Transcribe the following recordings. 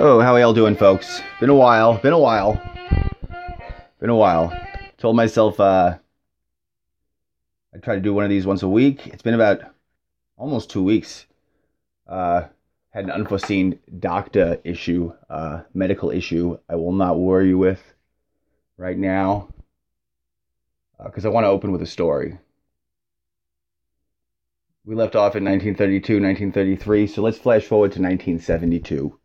Oh, how y'all doing, folks? Been a while. Been a while. Been a while. Told myself uh, I'd try to do one of these once a week. It's been about almost two weeks. Uh, had an unforeseen doctor issue, uh, medical issue. I will not worry you with right now because I want to open with a story. We left off in 1932, 1933, so let's flash forward to 1972.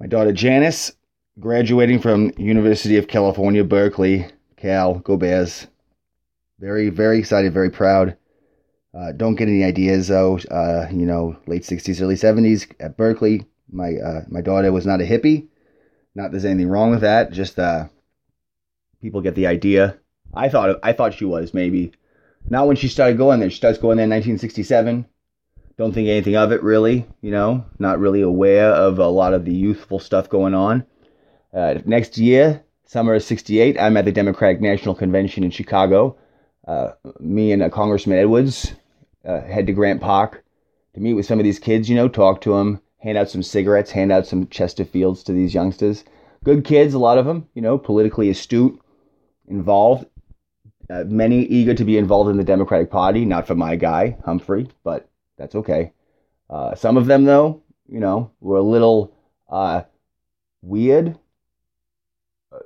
My daughter Janice, graduating from University of California, Berkeley, Cal, go Bears. Very, very excited, very proud. Uh, don't get any ideas though. Uh, you know, late 60s, early 70s at Berkeley. My uh, my daughter was not a hippie. Not there's anything wrong with that. Just uh, people get the idea. I thought I thought she was maybe. Not when she started going there. She starts going there in 1967. Don't think anything of it really. You know, not really aware of a lot of the youthful stuff going on. Uh, next year, summer of 68, I'm at the Democratic National Convention in Chicago. Uh, me and uh, Congressman Edwards uh, head to Grant Park to meet with some of these kids, you know, talk to them, hand out some cigarettes, hand out some Chesterfields to these youngsters. Good kids, a lot of them, you know, politically astute, involved, uh, many eager to be involved in the Democratic Party. Not for my guy, Humphrey, but that's okay. Uh, some of them, though, you know, were a little uh, weird. Uh,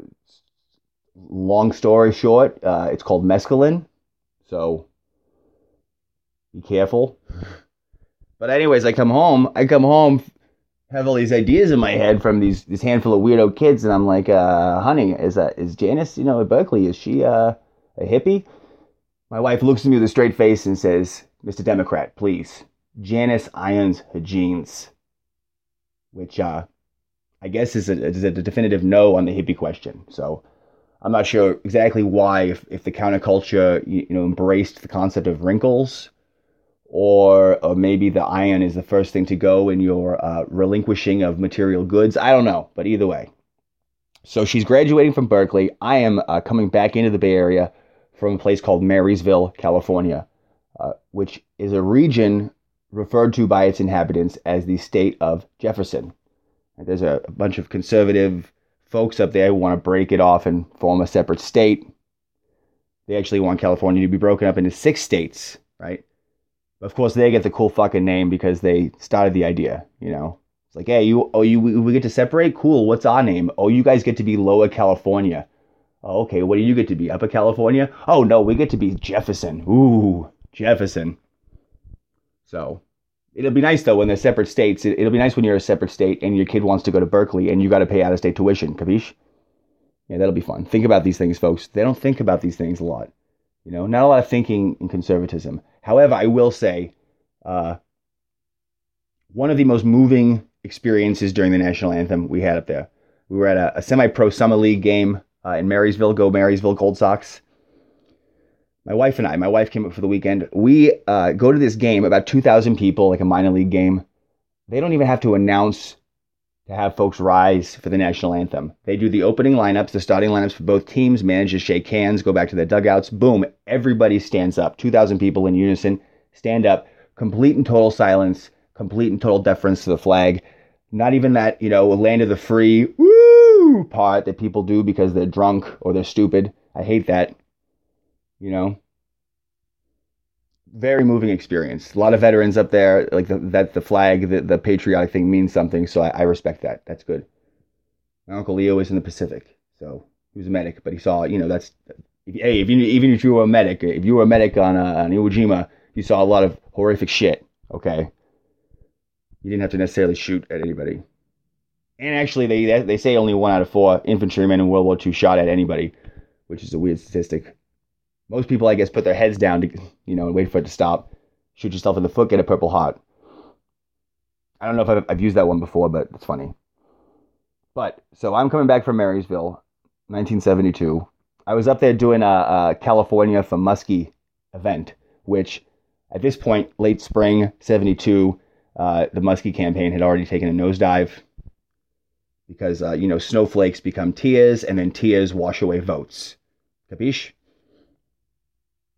long story short, uh, it's called mescaline. So be careful. But anyways, I come home. I come home, have all these ideas in my head from these this handful of weirdo kids, and I'm like, uh, honey, is that is Janice, you know, at Berkeley, is she uh, a hippie? My wife looks at me with a straight face and says, Mr. Democrat, please. Janice irons jeans. Which uh I guess is a, is a definitive no on the hippie question. So I'm not sure exactly why, if, if the counterculture you, you know embraced the concept of wrinkles or, or maybe the iron is the first thing to go in your uh, relinquishing of material goods. I don't know, but either way. So she's graduating from Berkeley. I am uh, coming back into the Bay Area from a place called Marysville, California, which is a region referred to by its inhabitants as the state of Jefferson. And there's a, a bunch of conservative folks up there who want to break it off and form a separate state. They actually want California to be broken up into six states, right? Of course, they get the cool fucking name because they started the idea. You know, it's like, hey, you, oh, you, we get to separate. Cool. What's our name? Oh, you guys get to be Lower California. Oh, okay. What do you get to be? Upper California? Oh no, we get to be Jefferson. Ooh, Jefferson. So it'll be nice though when they're separate states. It, will be nice when you're a separate state and your kid wants to go to Berkeley and you got to pay out of state tuition. Capiche? Yeah, that'll be fun. Think about these things, folks. They don't think about these things a lot. You know, not a lot of thinking in conservatism. However, I will say, uh, one of the most moving experiences during the national anthem we had up there. We were at a, a semi-pro summer league game uh, in Marysville. Go Marysville Gold Sox. My wife and I. My wife came up for the weekend. We uh, go to this game. About two thousand people, like a minor league game. They don't even have to announce to have folks rise for the national anthem. They do the opening lineups, the starting lineups for both teams, managers shake hands, go back to their dugouts. Boom, everybody stands up. 2,000 people in unison stand up, complete and total silence, complete and total deference to the flag. Not even that, you know, land of the free, woo part that people do because they're drunk or they're stupid. I hate that. You know, very moving experience. A lot of veterans up there, like the, that the flag, the, the patriotic thing means something. So I, I respect that. That's good. My uncle Leo was in the Pacific, so he was a medic, but he saw, you know, that's hey, if you even if you were a medic, if you were a medic on uh, on Iwo Jima, you saw a lot of horrific shit. Okay, you didn't have to necessarily shoot at anybody. And actually, they they say only one out of four infantrymen in World War II shot at anybody, which is a weird statistic. Most people, I guess, put their heads down to, you know, and wait for it to stop. Shoot yourself in the foot, get a Purple Heart. I don't know if I've, I've used that one before, but it's funny. But so I'm coming back from Marysville, 1972. I was up there doing a, a California for Muskie event, which at this point, late spring 72, uh, the Muskie campaign had already taken a nosedive because, uh, you know, snowflakes become tears and then tears wash away votes. Capiche?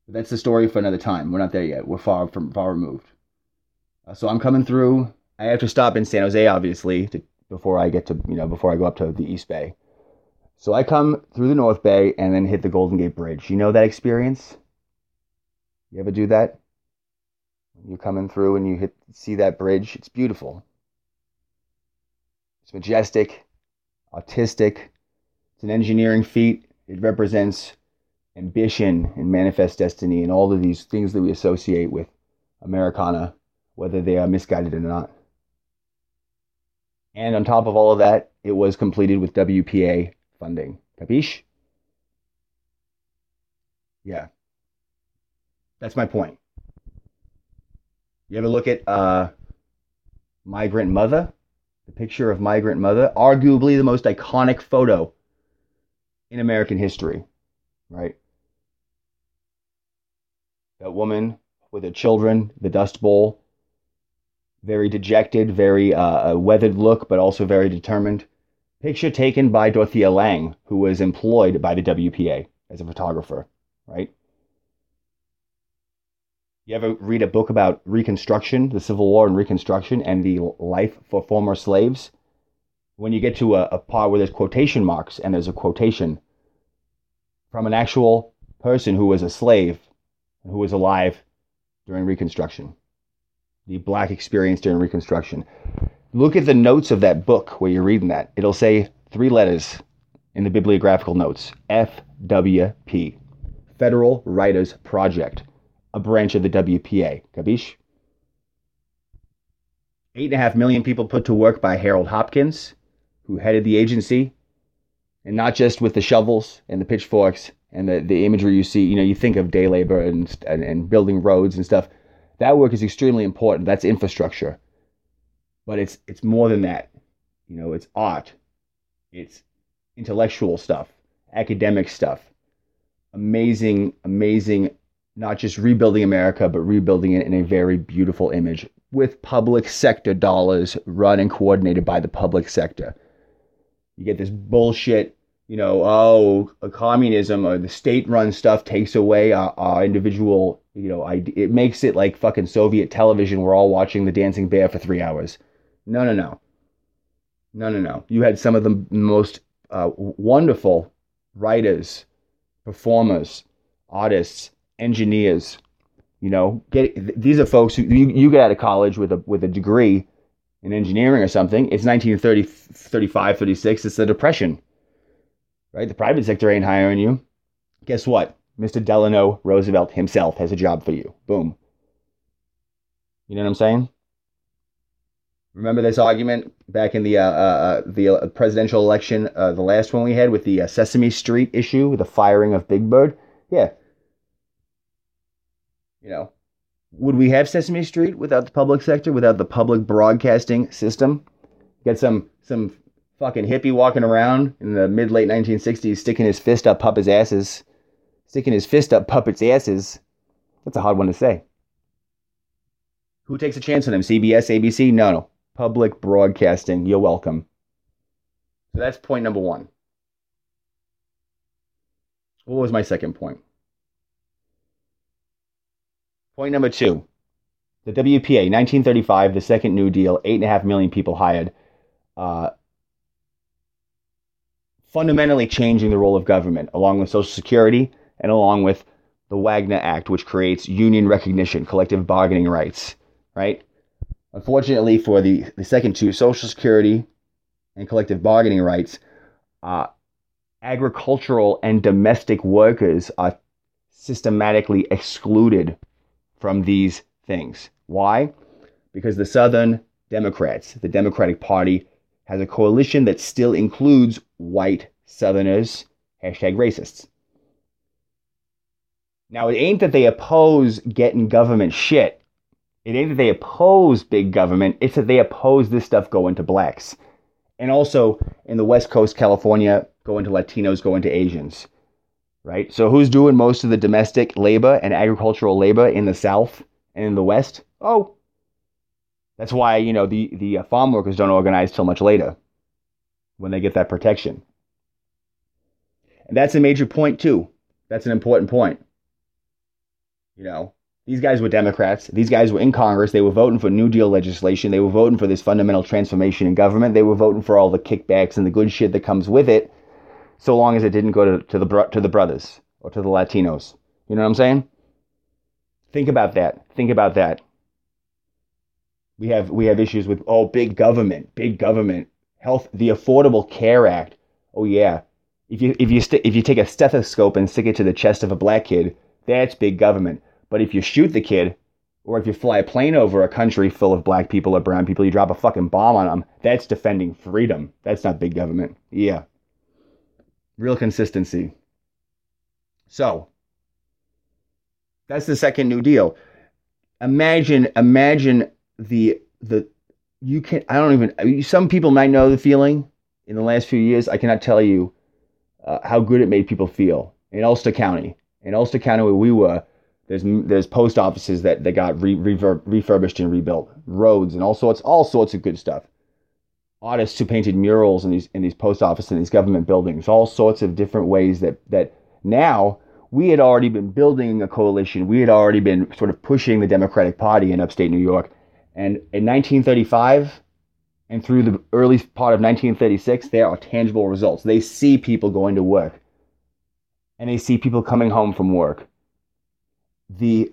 That's the story for another time. We're not there yet. We're far from far removed. Uh, so I'm coming through. I have to stop in San Jose, obviously, to before I get to you know before I go up to the East Bay. So I come through the North Bay and then hit the Golden Gate Bridge. You know that experience? You ever do that? You're coming through and you hit see that bridge. It's beautiful. It's majestic, artistic. It's an engineering feat. It represents ambition and manifest destiny and all of these things that we associate with Americana, whether they are misguided or not. And on top of all of that, it was completed with WPA funding. Capiche? Yeah. That's my point. You ever look at uh, Migrant Mother? The picture of Migrant Mother? Arguably the most iconic photo in American history, right? That woman with her children, the Dust Bowl, very dejected, very uh, weathered look, but also very determined. Picture taken by Dorothea Lange, who was employed by the WPA as a photographer, right? You ever read a book about Reconstruction, the Civil War and Reconstruction, and the life for former slaves? When you get to a, a part where there's quotation marks and there's a quotation from an actual person who was a slave who was alive during Reconstruction, the black experience during Reconstruction. Look at the notes of that book where you're reading that. It'll say three letters in the bibliographical notes FWP, Federal Writers Project, a branch of the WPA. Capiche? Eight and a half million people put to work by Harold Hopkins, who headed the agency, and not just with the shovels and the pitchforks and the, the imagery you see. You know, you think of day labor and, and, and building roads and stuff. That work is extremely important. That's infrastructure but it's it's more than that. You know, it's art, it's intellectual stuff, academic stuff, amazing, amazing. Not just rebuilding America, but rebuilding it in a very beautiful image with public sector dollars run and coordinated by the public sector. You get this bullshit, you know, oh, communism or the state run stuff takes away our, our individual, you know, I, it makes it like fucking Soviet television. We're all watching The Dancing Bear for three hours. No, no, no. No, no, no. You had some of the most uh, wonderful writers, performers, artists, engineers. You know, get these are folks who you, you get out of college with a with a degree in engineering or something. It's 1930, 35, 36. It's the Depression, right? The private sector ain't hiring you. Guess what? Mr. Delano Roosevelt himself has a job for you. Boom. You know what I'm saying? Remember this argument back in the uh, uh, uh the uh, presidential election, uh, the last one we had with the uh, Sesame Street issue, the firing of Big Bird? Yeah. You know, would we have Sesame Street without the public sector, without the public broadcasting system? Get some some fucking hippie walking around in the mid late 1960s, sticking his fist up puppets' asses, sticking his fist up puppets' asses. That's a hard one to say. Who takes a chance on him? CBS, ABC? No, no public broadcasting. You're welcome. So that's point number one. What was my second point? Point number two. The WPA, 1935, the second New Deal, 8.5 million people hired. Uh, fundamentally changing the role of government, along with Social Security and along with the Wagner Act, which creates union recognition, collective bargaining rights, right? Unfortunately, for the, the second two, Social Security and collective bargaining rights, uh, agricultural and domestic workers are systematically excluded from these things. Why? Because the Southern Democrats, the Democratic Party, has a coalition that still includes white Southerners, hashtag racists. Now, it ain't that they oppose getting government shit. It ain't that they oppose big government, it's that they oppose this stuff going to blacks. And also in the West Coast, California, going to Latinos, going to Asians. Right? So who's doing most of the domestic labor and agricultural labor in the South and in the West? Oh, that's why, you know, the, the uh, farm workers don't organize till much later when they get that protection. And that's a major point, too. That's an important point. You know, These guys were Democrats. These guys were in Congress. They were voting for New Deal legislation. They were voting for this fundamental transformation in government. They were voting for all the kickbacks and the good shit that comes with it, so long as it didn't go to, to the to the brothers or to the Latinos. You know what I'm saying? Think about that. Think about that. We have we have issues with oh big government, big government, health, the Affordable Care Act. Oh yeah, if you if you st- if you take a stethoscope and stick it to the chest of a black kid, that's big government. But if you shoot the kid, or if you fly a plane over a country full of black people or brown people, you drop a fucking bomb on them, that's defending freedom. That's not big government. Yeah. Real consistency. So, that's the second New Deal. Imagine, imagine the the you can I don't even some people might know the feeling in the last few years. I cannot tell you uh, how good it made people feel in Ulster County. In Ulster County, where we were, there's there's post offices that, that got re, refurb, refurbished and rebuilt, roads and all sorts all sorts of good stuff. Artists who painted murals in these in these post offices and these government buildings, all sorts of different ways that that now we had already been building a coalition. We had already been sort of pushing the Democratic Party in upstate New York. And in 1935 and through the early part of 1936, there are tangible results. They see people going to work. And they see people coming home from work. The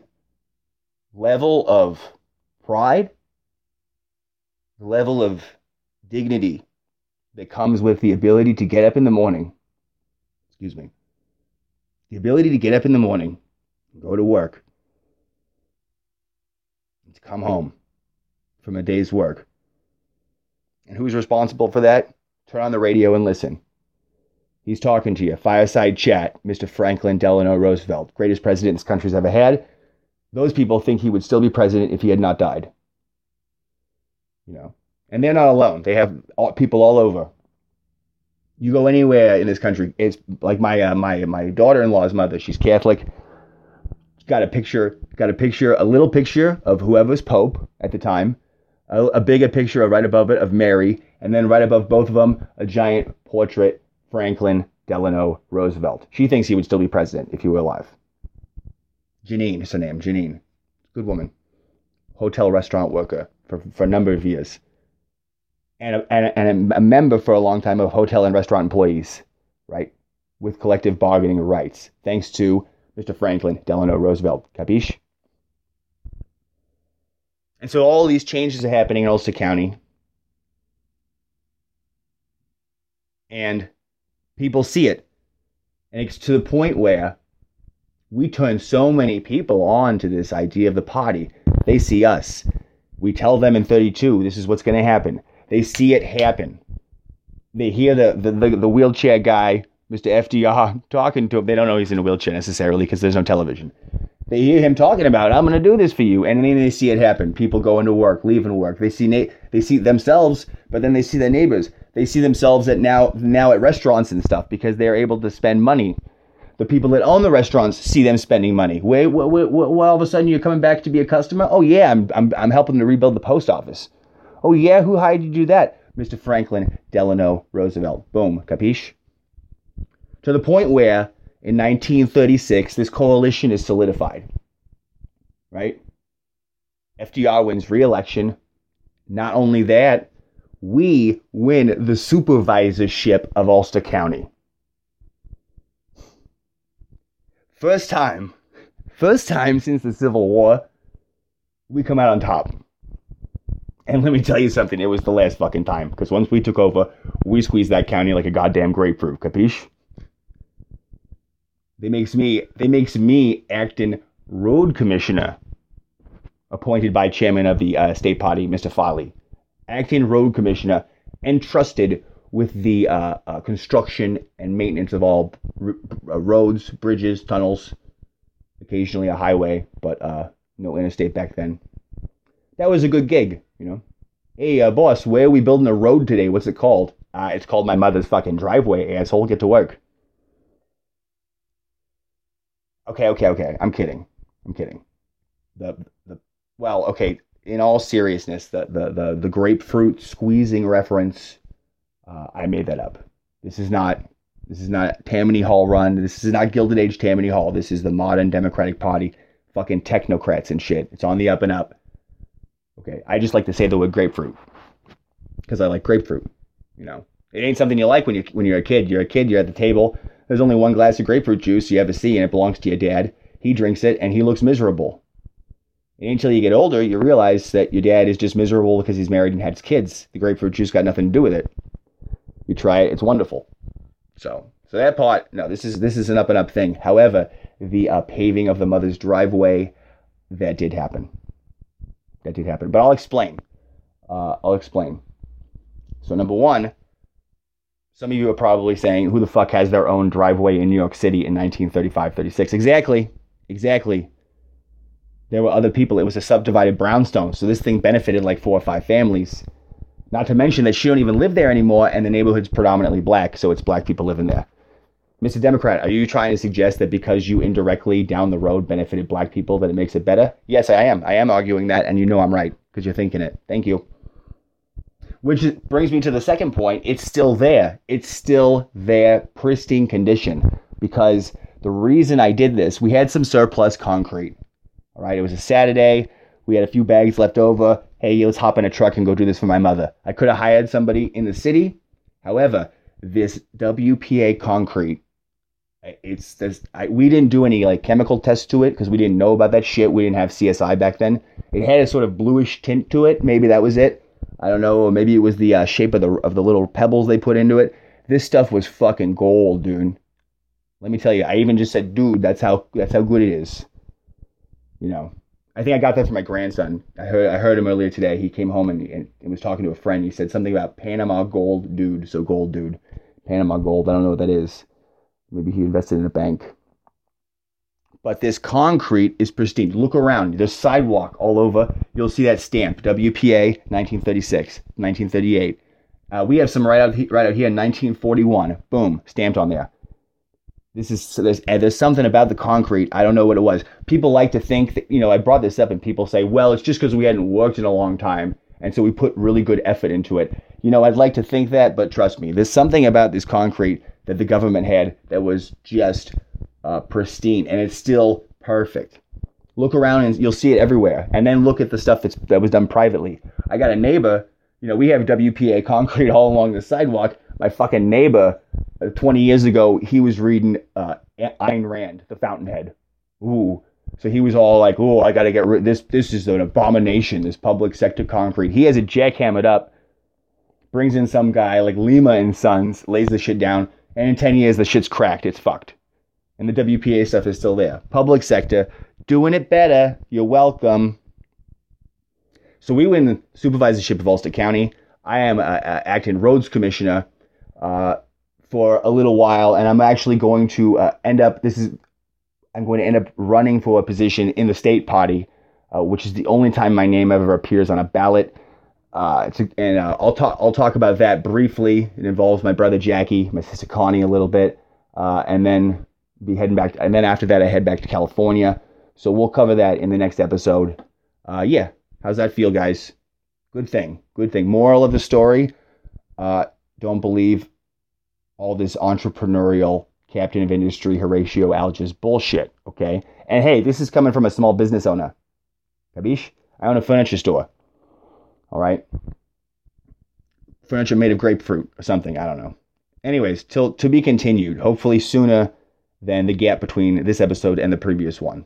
level of pride, the level of dignity that comes with the ability to get up in the morning, excuse me, the ability to get up in the morning, go to work, to come home from a day's work. And who's responsible for that? Turn on the radio and listen. He's talking to you. Fireside chat, Mr. Franklin Delano Roosevelt, greatest president this country's ever had. Those people think he would still be president if he had not died. You know, and they're not alone. They have people all over. You go anywhere in this country, it's like my uh, my my daughter-in-law's mother. She's Catholic. Got a picture. Got a picture. A little picture of whoever's pope at the time. A, a bigger picture right above it of Mary, and then right above both of them, a giant portrait Franklin Delano Roosevelt. She thinks he would still be president if he were alive. Janine is her name. Janine. Good woman. Hotel restaurant worker for, for a number of years. And a, and, a, and a member for a long time of hotel and restaurant employees, right? With collective bargaining rights, thanks to Mr. Franklin Delano Roosevelt. Capiche? And so all these changes are happening in Ulster County. And people see it. And it's to the point where we turn so many people on to this idea of the party. They see us. We tell them in 32, this is what's going to happen. They see it happen. They hear the, the, the, the wheelchair guy, Mr. FDR, talking to him. They don't know he's in a wheelchair necessarily because there's no television. They hear him talking about, I'm going to do this for you. And then they see it happen. People going to work, leaving work. They see, na- they see themselves, but then they see their neighbors they see themselves at now now at restaurants and stuff because they're able to spend money. The people that own the restaurants see them spending money. Wait, wait, wait, wait, all of a sudden you're coming back to be a customer? Oh yeah, I'm, I'm, I'm helping to rebuild the post office. Oh yeah, who hired you to do that? Mr. Franklin Delano Roosevelt. Boom, capiche? To the point where in 1936 this coalition is solidified. Right? FDR wins re-election. Not only that, we win the supervisorship of Ulster County. First time, first time since the Civil War, we come out on top. And let me tell you something, it was the last fucking time. Because once we took over, we squeezed that county like a goddamn grapefruit, capiche? They makes me they makes me acting road commissioner, appointed by chairman of the uh, state party, Mr. Farley acting road commissioner entrusted with the uh, uh, construction and maintenance of all r- uh, roads, bridges, tunnels, occasionally a highway, but uh, no interstate back then. That was a good gig, you know. Hey, uh, boss, where are we building a road today? What's it called? It's called my mother's fucking driveway, asshole. Get to work. Okay, okay, okay. I'm kidding. I'm kidding. The the well, okay in all seriousness, the the the, the grapefruit squeezing reference, uh, I made that up. This is not this is not Tammany Hall run. This is not Gilded Age Tammany Hall. This is the modern Democratic Party fucking technocrats and shit. It's on the up and up. Okay, I just like to say the word grapefruit because I like grapefruit. You know, it ain't something you like when you when you're a kid. You're a kid. You're at the table. There's only one glass of grapefruit juice. You ever see, and it belongs to your dad. He drinks it, and he looks miserable. And until you get older, you realize that your dad is just miserable because he's married and has kids. The grapefruit juice got nothing to do with it. You try it; it's wonderful. So, so that part, no, this is this is an up and up thing. However, the uh, paving of the mother's driveway, that did happen. That did happen. But I'll explain. Uh, I'll explain. So, number one, some of you are probably saying, who the fuck has their own driveway in New York City in 1935 36? Exactly. Exactly. There were other people. It was a subdivided brownstone. So, this thing benefited like four or five families. Not to mention that she don't even live there anymore, and the neighborhood's predominantly black, so it's black people living there. Mr. Democrat, are you trying to suggest that because you indirectly down the road benefited black people that it makes it better? Yes, I am. I am arguing that, and you know I'm right because you're thinking it. Thank you. Which brings me to the second point. It's still there. It's still there, pristine condition. Because the reason I did this, we had some surplus concrete. All right, it was a Saturday. We had a few bags left over. Hey, let's hop in a truck and go do this for my mother. I could have hired somebody in the city. However, this WPA concrete it's this I, we didn't do any like chemical tests to it because we didn't know about that shit we didn't have csi back then it had a sort of bluish tint to it maybe that was it i don't know maybe it was the uh, shape of the of the little pebbles they put into it. This stuff was fucking gold dude. Let me tell you i even just said dude that's how that's how good it is. You know i think i got that from my grandson. I heard i heard him earlier today. He came home and, and, and was talking to a friend. He said something about panama gold dude. So gold dude. Panama gold. I don't know what that is. Maybe he invested in a bank. But this concrete is pristine. Look around. There's sidewalk all over. You'll see that stamp, WPA 1936, 1938. Uh, we have some right out, right out here in 1941. Boom, stamped on there. This is there's there's something about the concrete. I don't know what it was. People like to think that you know I brought this up and people say, well, it's just because we hadn't worked in a long time, and so we put really good effort into it. You know, I'd like to think that, but trust me, there's something about this concrete that the government had that was just uh, pristine, and it's still perfect. Look around and you'll see it everywhere. And then look at the stuff that's that was done privately. I got a neighbor. You know, we have WPA concrete all along the sidewalk. My fucking neighbor, uh, 20 years ago, he was reading uh, Ayn Rand, The Fountainhead. Ooh, so he was all like, "Oh, I got to get rid. This this is an abomination. This public sector concrete." He has it jackhammered up, brings in some guy like Lima and Sons, lays the shit down, and in 10 years, the shit's cracked. It's fucked. And the WPA stuff is still there. Public sector, doing it better. You're welcome. So we win the supervisorship of Ulster County. I am uh, acting roads commissioner uh, for a little while, and I'm actually going to uh, end up. This is I'm going to end up running for a position in the state party, uh, which is the only time my name ever appears on a ballot. Uh, and uh, I'll talk. I'll talk about that briefly. It involves my brother Jackie, my sister Connie a little bit, uh, and then be heading back. And then after that, I head back to California. So we'll cover that in the next episode. Uh, yeah, how's that feel, guys? Good thing. Good thing. Moral of the story: uh, Don't believe all this entrepreneurial captain of industry Horatio Alger's bullshit. Okay. And hey, this is coming from a small business owner. Kabish? I own a furniture store. All right. Furniture made of grapefruit or something. I don't know. Anyways, till to be continued. Hopefully sooner than the gap between this episode and the previous one.